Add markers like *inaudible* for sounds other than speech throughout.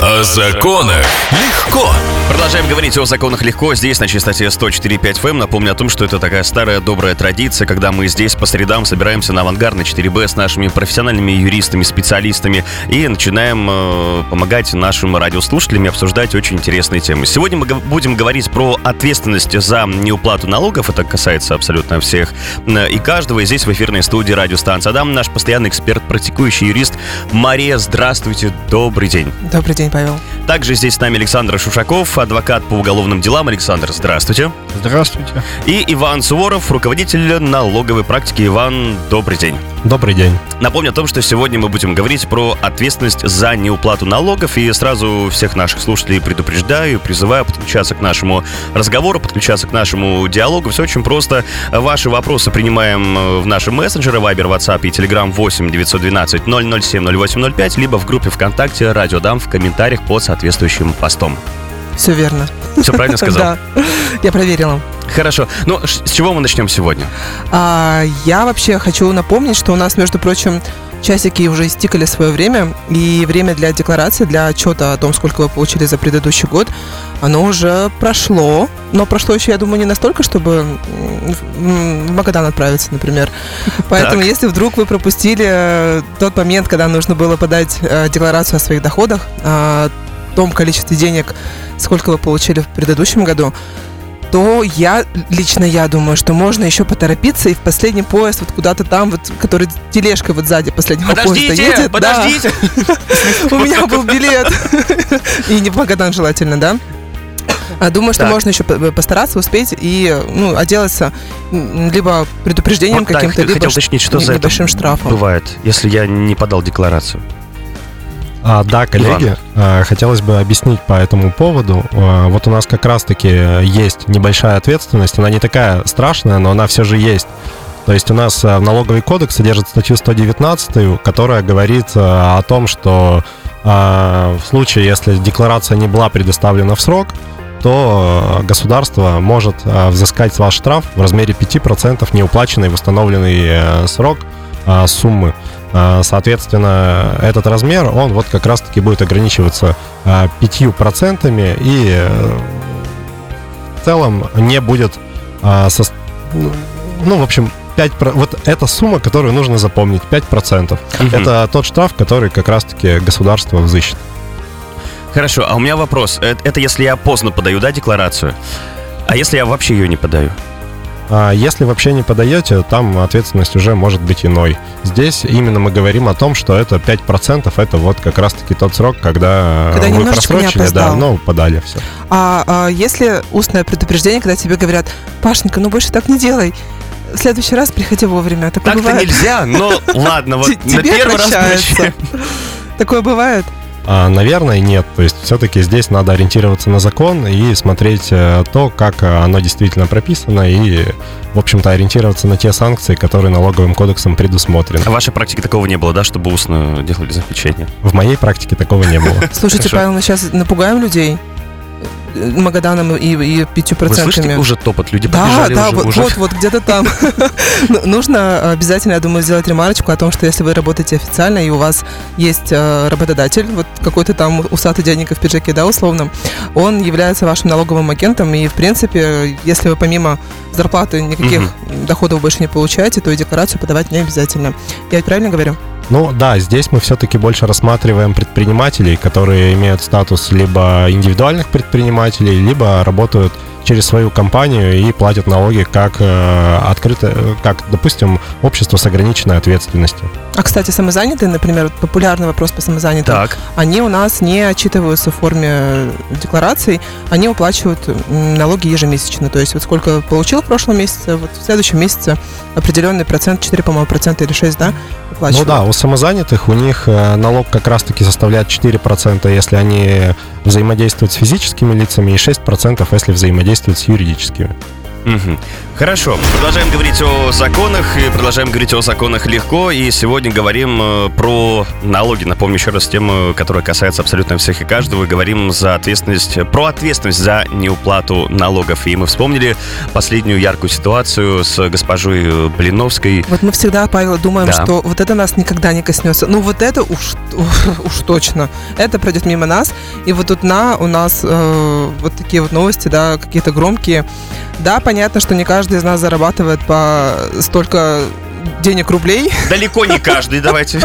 О законах легко. Продолжаем говорить о законах легко здесь, на частоте 104.5 FM. Напомню о том, что это такая старая добрая традиция, когда мы здесь по средам собираемся на авангардной 4Б с нашими профессиональными юристами, специалистами и начинаем э, помогать нашим радиослушателям обсуждать очень интересные темы. Сегодня мы г- будем говорить про ответственность за неуплату налогов. Это касается абсолютно всех э, и каждого. И здесь в эфирной студии радиостанции Адам, наш постоянный эксперт, практикующий юрист Мария. Здравствуйте, добрый день. Добрый день, Павел. Также здесь с нами Александр Шушаков, адвокат по уголовным делам. Александр, здравствуйте. Здравствуйте. И Иван Суворов, руководитель налоговой практики. Иван, добрый день. Добрый день. Напомню о том, что сегодня мы будем говорить про ответственность за неуплату налогов. И сразу всех наших слушателей предупреждаю, призываю подключаться к нашему разговору, подключаться к нашему диалогу. Все очень просто. Ваши вопросы принимаем в наши мессенджеры Viber, WhatsApp и Telegram 8 912 007 0805, либо в группе ВКонтакте «Радио Дам» в комментариях под соответствующим постом. Все верно. Все правильно *laughs* сказал? Да, я проверила. Хорошо. Ну, с чего мы начнем сегодня? А, я вообще хочу напомнить, что у нас, между прочим, часики уже истикали свое время, и время для декларации, для отчета о том, сколько вы получили за предыдущий год, оно уже прошло. Но прошло еще, я думаю, не настолько, чтобы в Магадан отправиться, например. *laughs* Поэтому, Так. если вдруг вы пропустили э, тот момент, когда нужно было подать э, декларацию о своих доходах, о том количестве денег, сколько вы получили в предыдущем году, то я, лично я думаю, что можно еще поторопиться и в последний поезд вот куда-то там, вот, который тележкой вот сзади последнего поезда едет. да. *laughs* У меня был билет. *laughs* И не Магадан желательно, да? А Думаю, что Так. можно еще по- постараться успеть и ну, отделаться либо предупреждением Вот, да, каким-то, хотел либо уточнить, что за небольшим штрафом. Бывает, если я не подал декларацию. А, да, коллеги, а, хотелось бы объяснить по этому поводу. А, вот у нас как раз-таки есть небольшая ответственность. Она не такая страшная, но она все же есть. То есть у нас а, налоговый кодекс содержит статью 119, которая говорит а, о том, что в случае, если декларация не была предоставлена в срок, то государство может взыскать с вас штраф в размере 5% неуплаченный в установленный э, срок суммы. А, Соответственно, этот размер, он вот как раз-таки будет ограничиваться а, 5% и э, в целом не будет а, ну, в общем, 5, про- вот эта сумма, которую нужно запомнить, 5%. Мгм. Это тот штраф, который как раз-таки государство взыщет. Хорошо, а у меня вопрос. Э, Это если я поздно подаю, да, декларацию? А если я вообще ее не подаю? А если вообще не подаете, там ответственность уже может быть иной. Здесь именно мы говорим о том, что это 5%, это вот как раз-таки тот срок, когда, Когда вы просрочили, да, опоздал. ну, подали все. А, а если устное предупреждение, когда тебе говорят, Пашенька, ну больше так не делай. В следующий раз приходи вовремя. Такое Так-то бывает? нельзя, но *laughs* ладно, вот на первый раз. Такое бывает? А, наверное, нет. То есть все-таки здесь надо ориентироваться на закон и смотреть э, то, как э, оно действительно прописано, и, в общем-то, ориентироваться на те санкции, которые налоговым кодексом предусмотрены. А в вашей практике такого не было, да, чтобы устно делали заключение? В моей практике такого не было. Слушайте. Павел, мы сейчас напугаем людей Магаданом и, и пятью Вы слышите уже топот? Люди Да, побежали да, уже. вот, уже. вот, вот где-то там. *laughs* Ну, Нужно обязательно, я думаю, сделать ремарочку о том, что если вы работаете официально и у вас есть э, работодатель, вот какой-то там усатый дяденька в пиджаке, да, условно, он является вашим налоговым агентом, и, в принципе, если вы помимо зарплаты никаких доходов больше не получаете, то и декларацию подавать не обязательно. Я правильно говорю? Ну да, здесь мы все-таки больше рассматриваем предпринимателей, которые имеют статус либо индивидуальных предпринимателей, либо работают через свою компанию и платят налоги как э, открыто, э, как, допустим, общество с ограниченной ответственностью. А, кстати, самозанятые, например, популярный вопрос по самозанятым, Так, они у нас не отчитываются в форме деклараций, они уплачивают налоги ежемесячно. То есть вот сколько получил в прошлом месяце, вот в следующем месяце определенный процент, 4, по-моему, процента или 6, да, Ну уплачивают. да, у самозанятых у них э, налог как раз-таки составляет 4%, если они взаимодействуют с физическими лицами, и 6%, если взаимодействуют с юридическими. Мгм. Хорошо, продолжаем говорить о законах и продолжаем говорить о законах легко. И сегодня говорим э, про налоги. Напомню еще раз тему, которая касается абсолютно всех и каждого. Говорим за ответственность, про ответственность за неуплату налогов. И мы вспомнили последнюю яркую ситуацию с госпожой э, Блиновской. Вот мы всегда, Павел, думаем, Да. что вот это нас никогда не коснется. Ну, вот это уж, *laughs* уж точно. Это пройдет мимо нас. И вот тут на у нас э, вот такие вот новости, да, какие-то громкие. Да, понятно, что не каждый из нас зарабатывает по столько денег рублей, Далеко не *laughs* каждый, давайте.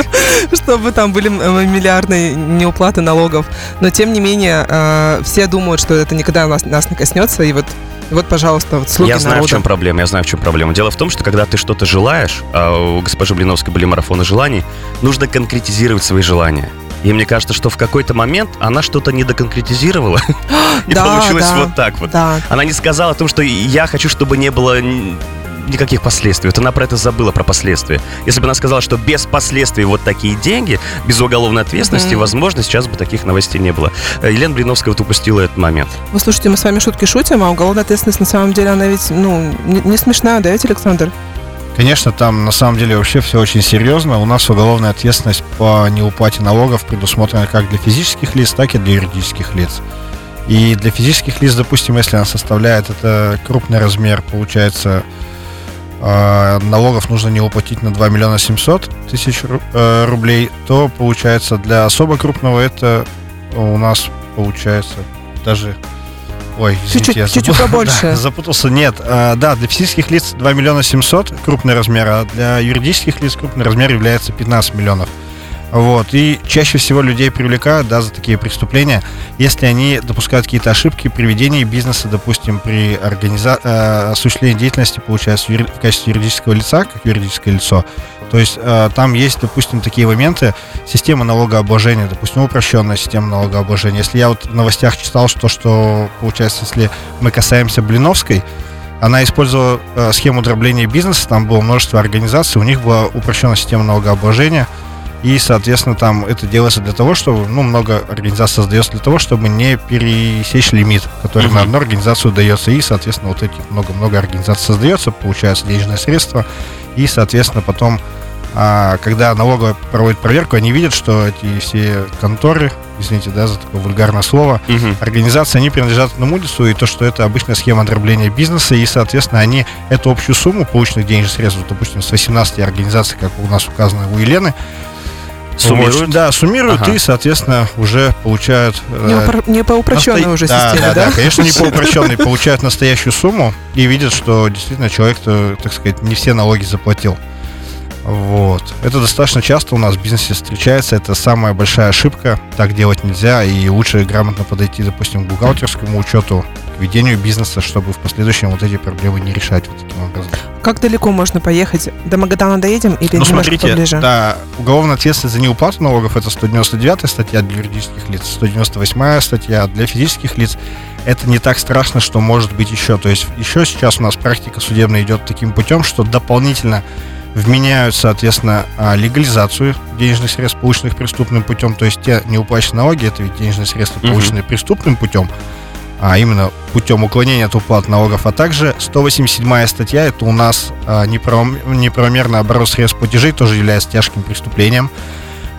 *laughs* чтобы там были м- миллиардные неуплаты налогов. Но тем не менее, э, все думают, что это никогда нас, нас не коснется. И вот, вот пожалуйста, вот слуги Я знаю, в народа. чем проблема, я знаю, в чем проблема. Дело в том, что когда ты что-то желаешь, а у госпожи Блиновской были марафоны желаний, нужно конкретизировать свои желания. И мне кажется, что в какой-то момент она что-то не доконкретизировала. *laughs* И Да, получилось да, вот так вот. Да, Она не сказала о том, что я хочу, чтобы не было никаких последствий. Вот она про это забыла, про последствия. Если бы она сказала, что без последствий вот такие деньги, без уголовной ответственности, Мгм. возможно, сейчас бы таких новостей не было. Э, Елена Блиновская вот упустила этот момент. Вы слушайте, мы с вами шутки шутим, а уголовная ответственность на самом деле, она ведь, ну, не, не смешная, да, ведь, Александр? Конечно, там на самом деле вообще все очень серьезно. У нас уголовная ответственность по неуплате налогов предусмотрена как для физических лиц, так и для юридических лиц. И для физических лиц, допустим, если она составляет это крупный размер, получается, э, налогов нужно не уплатить на 2 миллиона 700 тысяч э, рублей, то получается для особо крупного это у нас получается даже... Ой, извините, Чуть-чуть- я чуть-чуть забыл. *laughs* побольше. Да, запутался. Нет, э, да, для физических лиц 2 миллиона 700 крупный размер, а для юридических лиц крупный размер является 15 миллионов. Вот. И чаще всего людей привлекают, да, за такие преступления, если они допускают какие-то ошибки при ведении бизнеса, допустим, при организа... э, осуществлении деятельности, получается, юри- в качестве юридического лица, как юридическое лицо. То есть э, там есть, допустим, такие моменты, система налогообложения, допустим, упрощенная система налогообложения. Если я вот в новостях читал, что, что получается, если мы касаемся Блиновской, она использовала э, схему дробления бизнеса, там было множество организаций, у них была упрощенная система налогообложения, и, соответственно, там это делается для того, чтобы, ну, много организаций создается для того, чтобы не пересечь лимит, который на одну организацию дается, и, соответственно, вот этих много-много организаций создается, получается денежные средства, и, соответственно, потом, а, когда налоговая проводит проверку, они видят, что эти все конторы, извините, да, за такое вульгарное слово, Мгм. организации, они принадлежат одному лицу, и то, что это обычная схема дробления бизнеса, и, соответственно, они эту общую сумму полученных денежных средств, допустим, с 18 организаций, как у нас указано у Елены, Суммируют? вот, да, суммируют Ага. и, соответственно, уже получают... Не, э, упро- не по упрощенной настоя- уже да, системе, да? да? конечно, не по упрощенной. Получают настоящую сумму и видят, что действительно человек-то, так сказать, не все налоги заплатил. Вот. Это достаточно часто у нас в бизнесе встречается. Это самая большая ошибка. Так делать нельзя. И лучше грамотно подойти, допустим, к бухгалтерскому учету, к ведению бизнеса, чтобы в последующем вот эти проблемы не решать вот таким образом. Как далеко можно поехать? До Магадана доедем или Ну, немножко смотрите, поближе? да, уголовная ответственность за неуплату налогов это 199 статья для юридических лиц, 198 статья для физических лиц. Это не так страшно, что может быть еще. То есть еще сейчас у нас практика судебная идет таким путем, что дополнительно вменяют, соответственно, а, легализацию денежных средств, полученных преступным путем. То есть те неуплаченные налоги, это ведь денежные средства, полученные преступным путем, а именно путем уклонения от уплаты налогов, а также 187 статья, это у нас а, неправом- неправомерный оборот средств платежей, тоже является тяжким преступлением.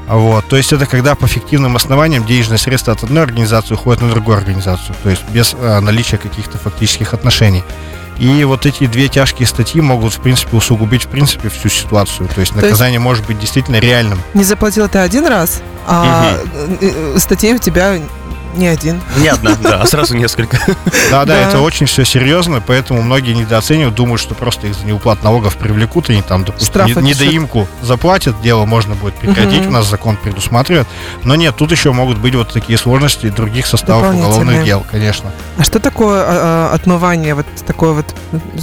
Вот, то есть это когда по фиктивным основаниям денежные средства от одной организации уходят на другую организацию, то есть без а, наличия каких-то фактических отношений. И вот эти две тяжкие статьи могут, в принципе, усугубить, в принципе, всю ситуацию. То есть есть- наказание может быть действительно реальным. Не заплатил ты один раз, а э, э, статей у тебя не один. Не одна, да, а сразу несколько. Да, да, Да. это очень все серьезно, поэтому многие недооценивают, думают, что просто их за неуплат налогов привлекут, и они там, допустим, не- недоимку заплатят, дело можно будет прекратить, у нас закон предусматривает. Но нет, тут еще могут быть вот такие сложности других составов уголовных дел, конечно. А что такое а, а, отмывание? Вот такое вот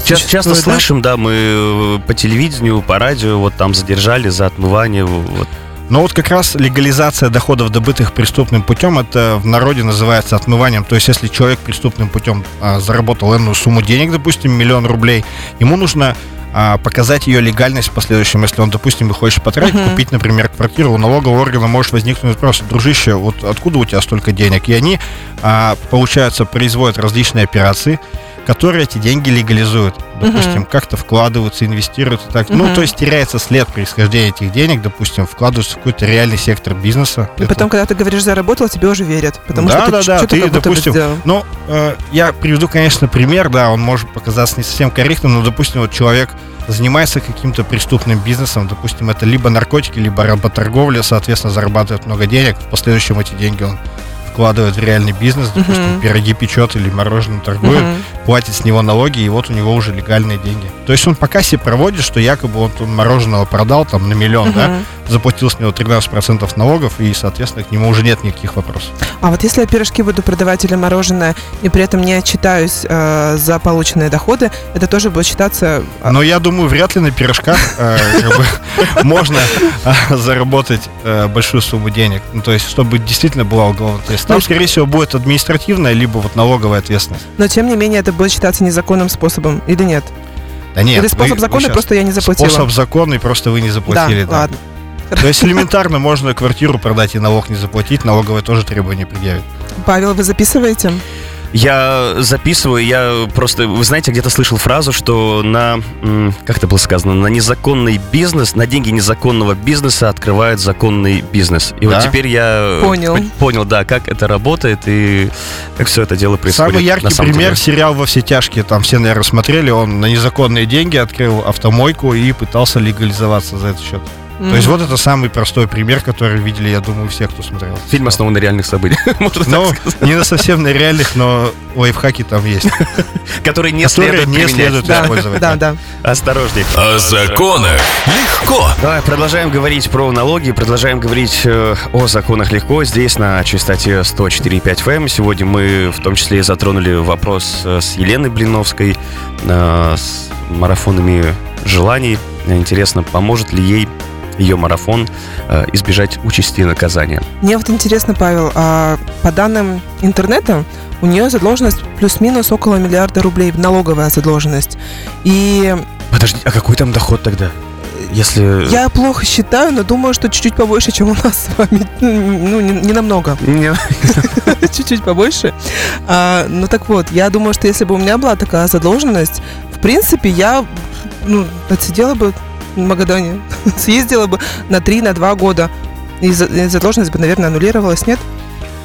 Часто, слышим, да, мы э, по телевидению, по радио, вот там задержали за отмывание. Вот. Но вот как раз легализация доходов, добытых преступным путем, это в народе называется отмыванием. То есть, если человек преступным путем а, заработал энную сумму денег, допустим, миллион рублей, ему нужно а, показать ее легальность в последующем. Если он, допустим, хочет потратить, Мгм. купить, например, квартиру, у налогового органа может возникнуть вопрос, дружище, вот откуда у тебя столько денег? И они, а, получается, производят различные операции, которые эти деньги легализуют. Допустим, как-то вкладываются, инвестируются так. Ну, Мгм. то есть теряется след происхождения этих денег, допустим, вкладываются в какой-то реальный сектор бизнеса. И потом, когда ты говоришь заработал, тебе уже верят. Потому Да, что да, ты да, ты, допустим. Ну, э, я приведу, конечно, пример, да, он может показаться не совсем корректным, но, допустим, вот человек занимается каким-то преступным бизнесом, допустим, это либо наркотики, либо работорговля, соответственно, зарабатывает много денег, в последующем эти деньги он вкладывает в реальный бизнес, допустим, Мгм. пироги печет или мороженым торгует, Мгм. платит с него налоги, и вот у него уже легальные деньги. То есть он по кассе проводит, что якобы он, он мороженого продал там на миллион, да, Мгм. заплатил с него 13% налогов, и, соответственно, к нему уже нет никаких вопросов. А вот если я пирожки буду продавать или мороженое, и при этом не отчитаюсь э, за полученные доходы, это тоже будет считаться... э, Но я думаю, вряд ли на пирожках э, *laughs* можно э, заработать э, большую сумму денег. Ну, то есть, чтобы действительно была уголовная ответственность. Там, Ну, скорее всего, будет административная, либо вот налоговая ответственность. Но тем не менее это будет считаться незаконным способом или нет? Да нет. или способ вы- законный, вы просто я не заплатила. Способ законный, просто вы не заплатили. да, да. ладно. То есть элементарно можно квартиру продать и налог не заплатить, налоговая тоже требования предъявит. Павел, вы записываете? Я записываю, я просто, вы знаете, где-то слышал фразу, что на, как это было сказано, на незаконный бизнес, на деньги незаконного бизнеса открывают законный бизнес. И Да? вот теперь я Понял. по- понял, да, как это работает и как все это дело происходит. Самый на яркий самом пример деле. сериал «Во все тяжкие», там все, наверное, смотрели, он на незаконные деньги открыл автомойку и пытался легализоваться за этот счет. То есть вот это самый простой пример, который видели, я думаю, все, кто смотрел. Фильм основан на реальных событиях, *laughs* можно Ну, не на совсем на реальных, но лайфхаки там есть. *laughs* Который не которые следует не применять. следует Да, использовать. да, да. Осторожней. О законах легко. Давай, продолжаем говорить про налоги, продолжаем говорить э, о законах легко здесь на частоте 104.5 FM. Сегодня мы в том числе затронули вопрос э, с Еленой Блиновской, э, с марафонами желаний. Интересно, поможет ли ей ее марафон э, избежать участи наказания? Мне вот интересно, Павел, а по данным интернета, у нее задолженность плюс-минус около миллиарда рублей, налоговая задолженность. И Подожди, а какой там доход тогда? Если... я плохо считаю, но думаю, что чуть-чуть побольше, чем у нас с вами. *laughs* Ну, не, не намного. *laughs* Чуть-чуть побольше. А, ну так вот, я думаю, что если бы у меня была такая задолженность, в принципе, я ну, отсидела бы в Магадане, *laughs* съездила бы на 3 на 2 года. И за- и задолженность бы, наверное, аннулировалась, нет?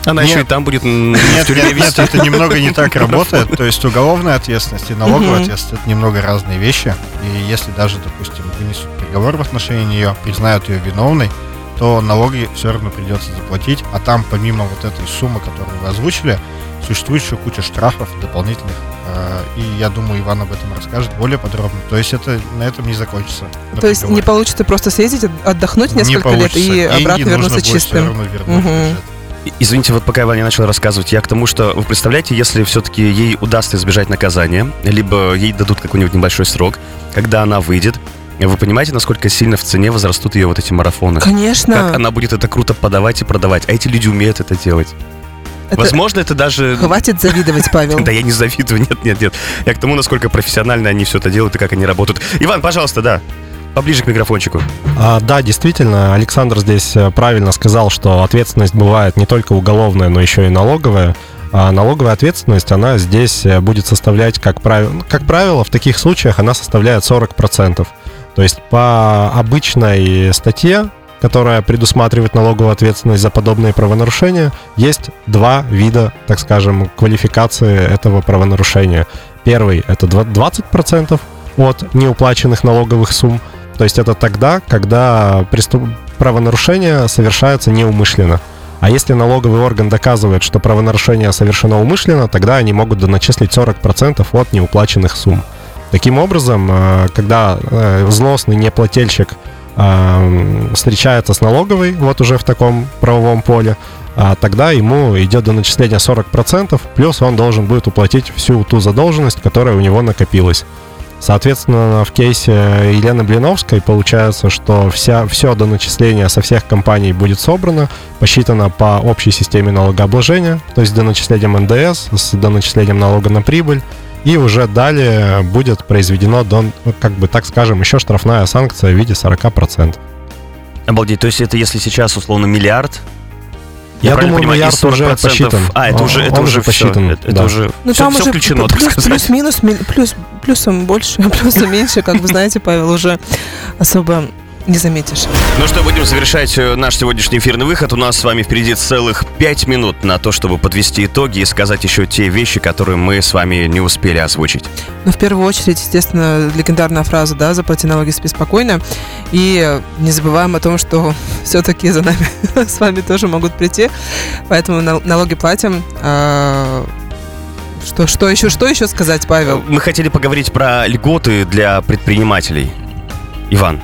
Она Нет. еще и там будет Нет, нет, нет, это немного не так *laughs* работает. То есть уголовная ответственность и налоговая ответственность это немного разные вещи. И если даже, допустим, вынесут приговор в отношении нее, признают ее виновной, то налоги все равно придется заплатить. А там, помимо вот этой суммы, которую вы озвучили, существует еще куча штрафов дополнительных. Э, И я думаю, Иван об этом расскажет более подробно. То есть это на этом не закончится. То есть не получится просто съездить, от- отдохнуть Не несколько лет получится. и Деньги обратно вернуться чистым. Извините, вот пока Ваня начал рассказывать, я к тому, что вы представляете, если все-таки ей удастся избежать наказания, либо ей дадут какой-нибудь небольшой срок, когда она выйдет, вы понимаете, насколько сильно в цене возрастут ее вот эти марафоны? Конечно. Как она будет это круто подавать и продавать? А эти люди умеют это делать. Это- Возможно, это даже... Хватит завидовать, Павел. *laughs* Да я не завидую, нет, нет, нет. Я к тому, насколько профессионально они все это делают и как они работают. Иван, пожалуйста, да, поближе к микрофончику. А, да, действительно, Александр здесь э, правильно сказал, что ответственность бывает не только уголовная, но еще и налоговая. А налоговая ответственность, она здесь э, будет составлять, как правило, ну, как правило, в таких случаях она составляет 40%. То есть по обычной статье, которая предусматривает налоговую ответственность за подобные правонарушения, есть два вида, так скажем, квалификации этого правонарушения. Первый — это два- 20% от неуплаченных налоговых сумм, то есть это тогда, когда преступ... правонарушение совершается неумышленно. А если налоговый орган доказывает, что правонарушение совершено умышленно, тогда они могут доначислить 40% от неуплаченных сумм. Таким образом, э, когда э, взносный неплательщик э, встречается с налоговой, вот уже в таком правовом поле, а тогда ему идет до начисления 40%, плюс он должен будет уплатить всю ту задолженность, которая у него накопилась. Соответственно, в кейсе Елены Блиновской получается, что вся, все доначисление со всех компаний будет собрано, посчитано по общей системе налогообложения, то есть с доначислением НДС, с доначислением налога на прибыль, и уже далее будет произведено, дон- ну, как бы так скажем, еще штрафная санкция в виде 40%. Обалдеть, то есть это если сейчас условно миллиард, Я, правильно думаю, понимаю, миллиард уже 40%? посчитан. А, это уже, это он уже уже посчитан, посчитано. Это, да. уже Ну, все, там уже включено, так плюс, сказать. плюс-минус, ми- плюс, плюсом больше, плюсом меньше, как вы знаете, Павел, уже особо не заметишь. Ну что, будем завершать э, наш сегодняшний эфирный выход. У нас с вами впереди целых 5 минут на то, чтобы подвести итоги и сказать еще те вещи, которые мы с вами не успели озвучить. Но в первую очередь, естественно, легендарная фраза, да, заплати налоги, спи спокойно. И не забываем о том, что *laughs* все-таки за нами *laughs* с вами тоже могут прийти. Поэтому нал- налоги платим. А, Что, что еще, что еще сказать, Павел? Мы хотели поговорить про льготы для предпринимателей. Иван.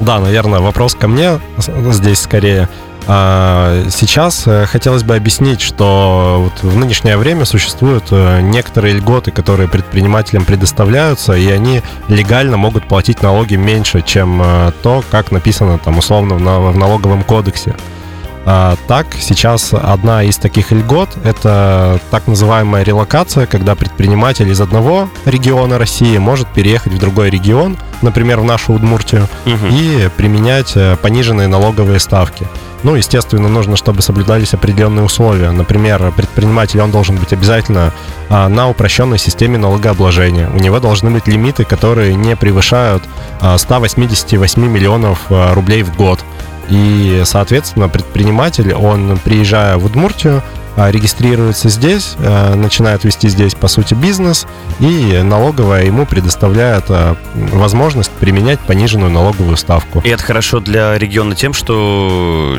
Да, наверное, вопрос ко мне здесь скорее. А, Сейчас э, хотелось бы объяснить, что вот в нынешнее время существуют э, некоторые льготы, которые предпринимателям предоставляются, и они легально могут платить налоги меньше, чем э, то, как написано там условно в налоговом кодексе. А, Так, сейчас одна из таких льгот – это так называемая релокация, когда предприниматель из одного региона России может переехать в другой регион, например, в нашу Удмуртию, Мгм. и применять э, пониженные налоговые ставки. Ну, естественно, нужно, чтобы соблюдались определенные условия. Например, предприниматель, он должен быть обязательно а, на упрощенной системе налогообложения. У него должны быть лимиты, которые не превышают а, 188 миллионов а, рублей в год. И, соответственно, предприниматель, он, приезжая в Удмуртию, а, регистрируется здесь, а, начинает вести здесь, по сути, бизнес, и налоговая ему предоставляет а, возможность применять пониженную налоговую ставку. И это хорошо для региона тем, что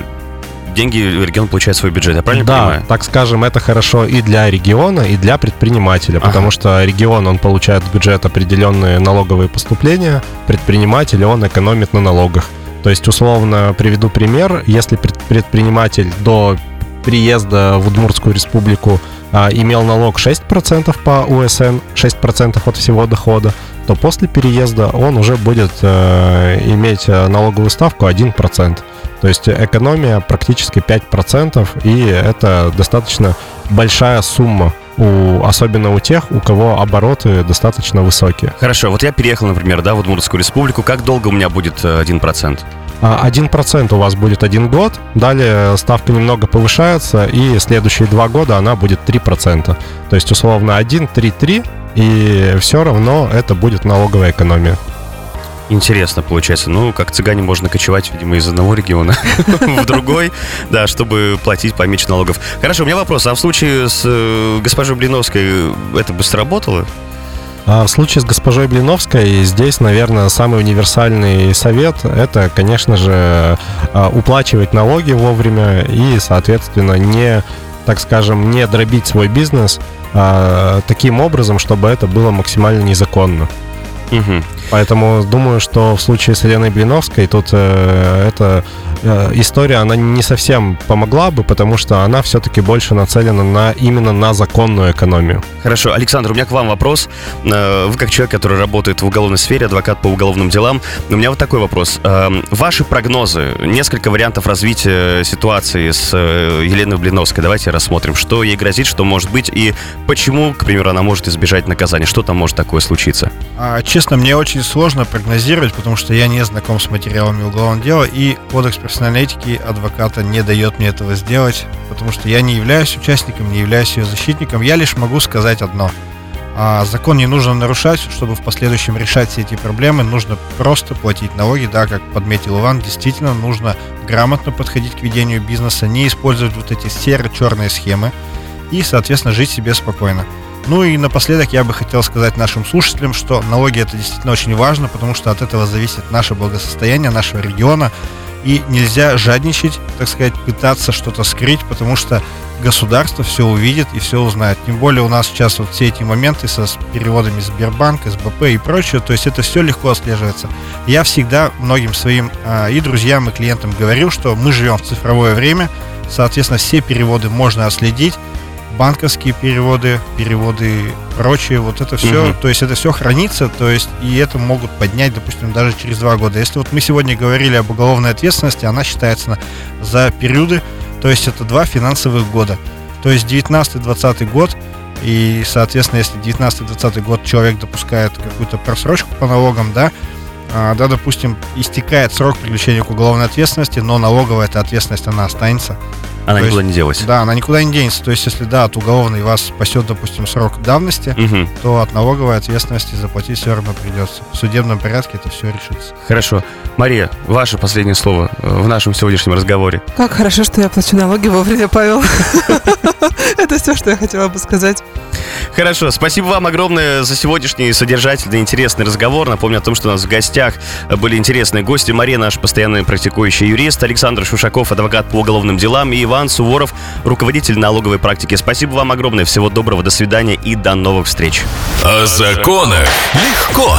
деньги регион получает свой бюджет. Я правильно да, понимаю? так скажем, это хорошо и для региона, и для предпринимателя, Ага. потому что регион, он получает в бюджет определенные налоговые поступления, предприниматель, он экономит на налогах. То есть, условно, приведу пример, если пред- предприниматель до приезда в Удмуртскую республику а, имел налог 6% по УСН, 6% от всего дохода, то после переезда он уже будет э, иметь э, налоговую ставку 1%. То есть экономия практически 5%, и это достаточно большая сумма, у, особенно у тех, у кого обороты достаточно высокие. Хорошо, вот я переехал, например, да, в Удмуртскую республику. Как долго у меня будет э, 1%? А 1% у вас будет один год, далее ставка немного повышается, и следующие два года она будет 3%. То есть, условно, 1, 3, 3, и все равно это будет налоговая экономия. Интересно получается. Ну, как цыгане можно кочевать, видимо, из одного региона *laughs* в другой, да, чтобы платить поменьше налогов. Хорошо, у меня вопрос. А в случае с э, госпожой Блиновской это бы сработало? А в случае с госпожой Блиновской здесь, наверное, самый универсальный совет – это, конечно же, а, уплачивать налоги вовремя и, соответственно, не, так скажем, не дробить свой бизнес а, таким образом, чтобы это было максимально незаконно. Мгм. Поэтому думаю, что в случае с Еленой Блиновской тут э, эта э, история, она не совсем помогла бы, потому что она все-таки больше нацелена на, именно на законную экономию. Хорошо, Александр, у меня к вам вопрос. Э, Вы как человек, который работает в уголовной сфере, адвокат по уголовным делам, у меня вот такой вопрос. Эм, Ваши прогнозы, несколько вариантов развития ситуации с э, Еленой Блиновской. Давайте рассмотрим, что ей грозит, что может быть, и почему, к примеру, она может избежать наказания. Что там может такое случиться? А, честно, мне очень сложно прогнозировать, потому что я не знаком с материалами уголовного дела, и кодекс профессиональной этики адвоката не дает мне этого сделать, потому что я не являюсь участником, не являюсь ее защитником. Я лишь могу сказать одно. А, закон не нужно нарушать, чтобы в последующем решать все эти проблемы. Нужно просто платить налоги, да, как подметил Иван, действительно нужно грамотно подходить к ведению бизнеса, не использовать вот эти серо-черные схемы и, соответственно, жить себе спокойно. Ну и напоследок я бы хотел сказать нашим слушателям, что налоги это действительно очень важно, потому что от этого зависит наше благосостояние нашего региона. И нельзя жадничать, так сказать, пытаться что-то скрыть, потому что государство все увидит и все узнает. Тем более у нас сейчас вот все эти моменты со с переводами Сбербанк, СБП и прочее, то есть это все легко отслеживается. Я всегда многим своим а, и друзьям, и клиентам говорил, что мы живем в цифровое время, соответственно, все переводы можно отследить, банковские переводы, переводы прочее, вот это все, Мгм. то есть это все хранится, то есть и это могут поднять, допустим, даже через два года. Если вот мы сегодня говорили об уголовной ответственности, она считается на- за периоды, то есть это два финансовых года. То есть 19-20 год, и, соответственно, если 19-20 год человек допускает какую-то просрочку по налогам, да, а, да, допустим, истекает срок привлечения к уголовной ответственности, но налоговая эта ответственность, она останется. Она То никуда не делась. Да, она никуда не денется. То есть, если да, от уголовной вас спасет, допустим, срок давности, Мгм. то от налоговой ответственности заплатить все равно придется. В судебном порядке это все решится. Хорошо. Мария, ваше последнее слово э, в нашем сегодняшнем разговоре. Как хорошо, что я плачу налоги вовремя, Павел. *laughs* Это все, что я хотела бы сказать. Хорошо, спасибо вам огромное за сегодняшний содержательный, интересный разговор. Напомню о том, что у нас в гостях были интересные гости. Мария, наш постоянный практикующий юрист, Александр Шушаков, адвокат по уголовным делам, и Иван Суворов, руководитель налоговой практики. Спасибо вам огромное, всего доброго, до свидания и до новых встреч. О законах легко.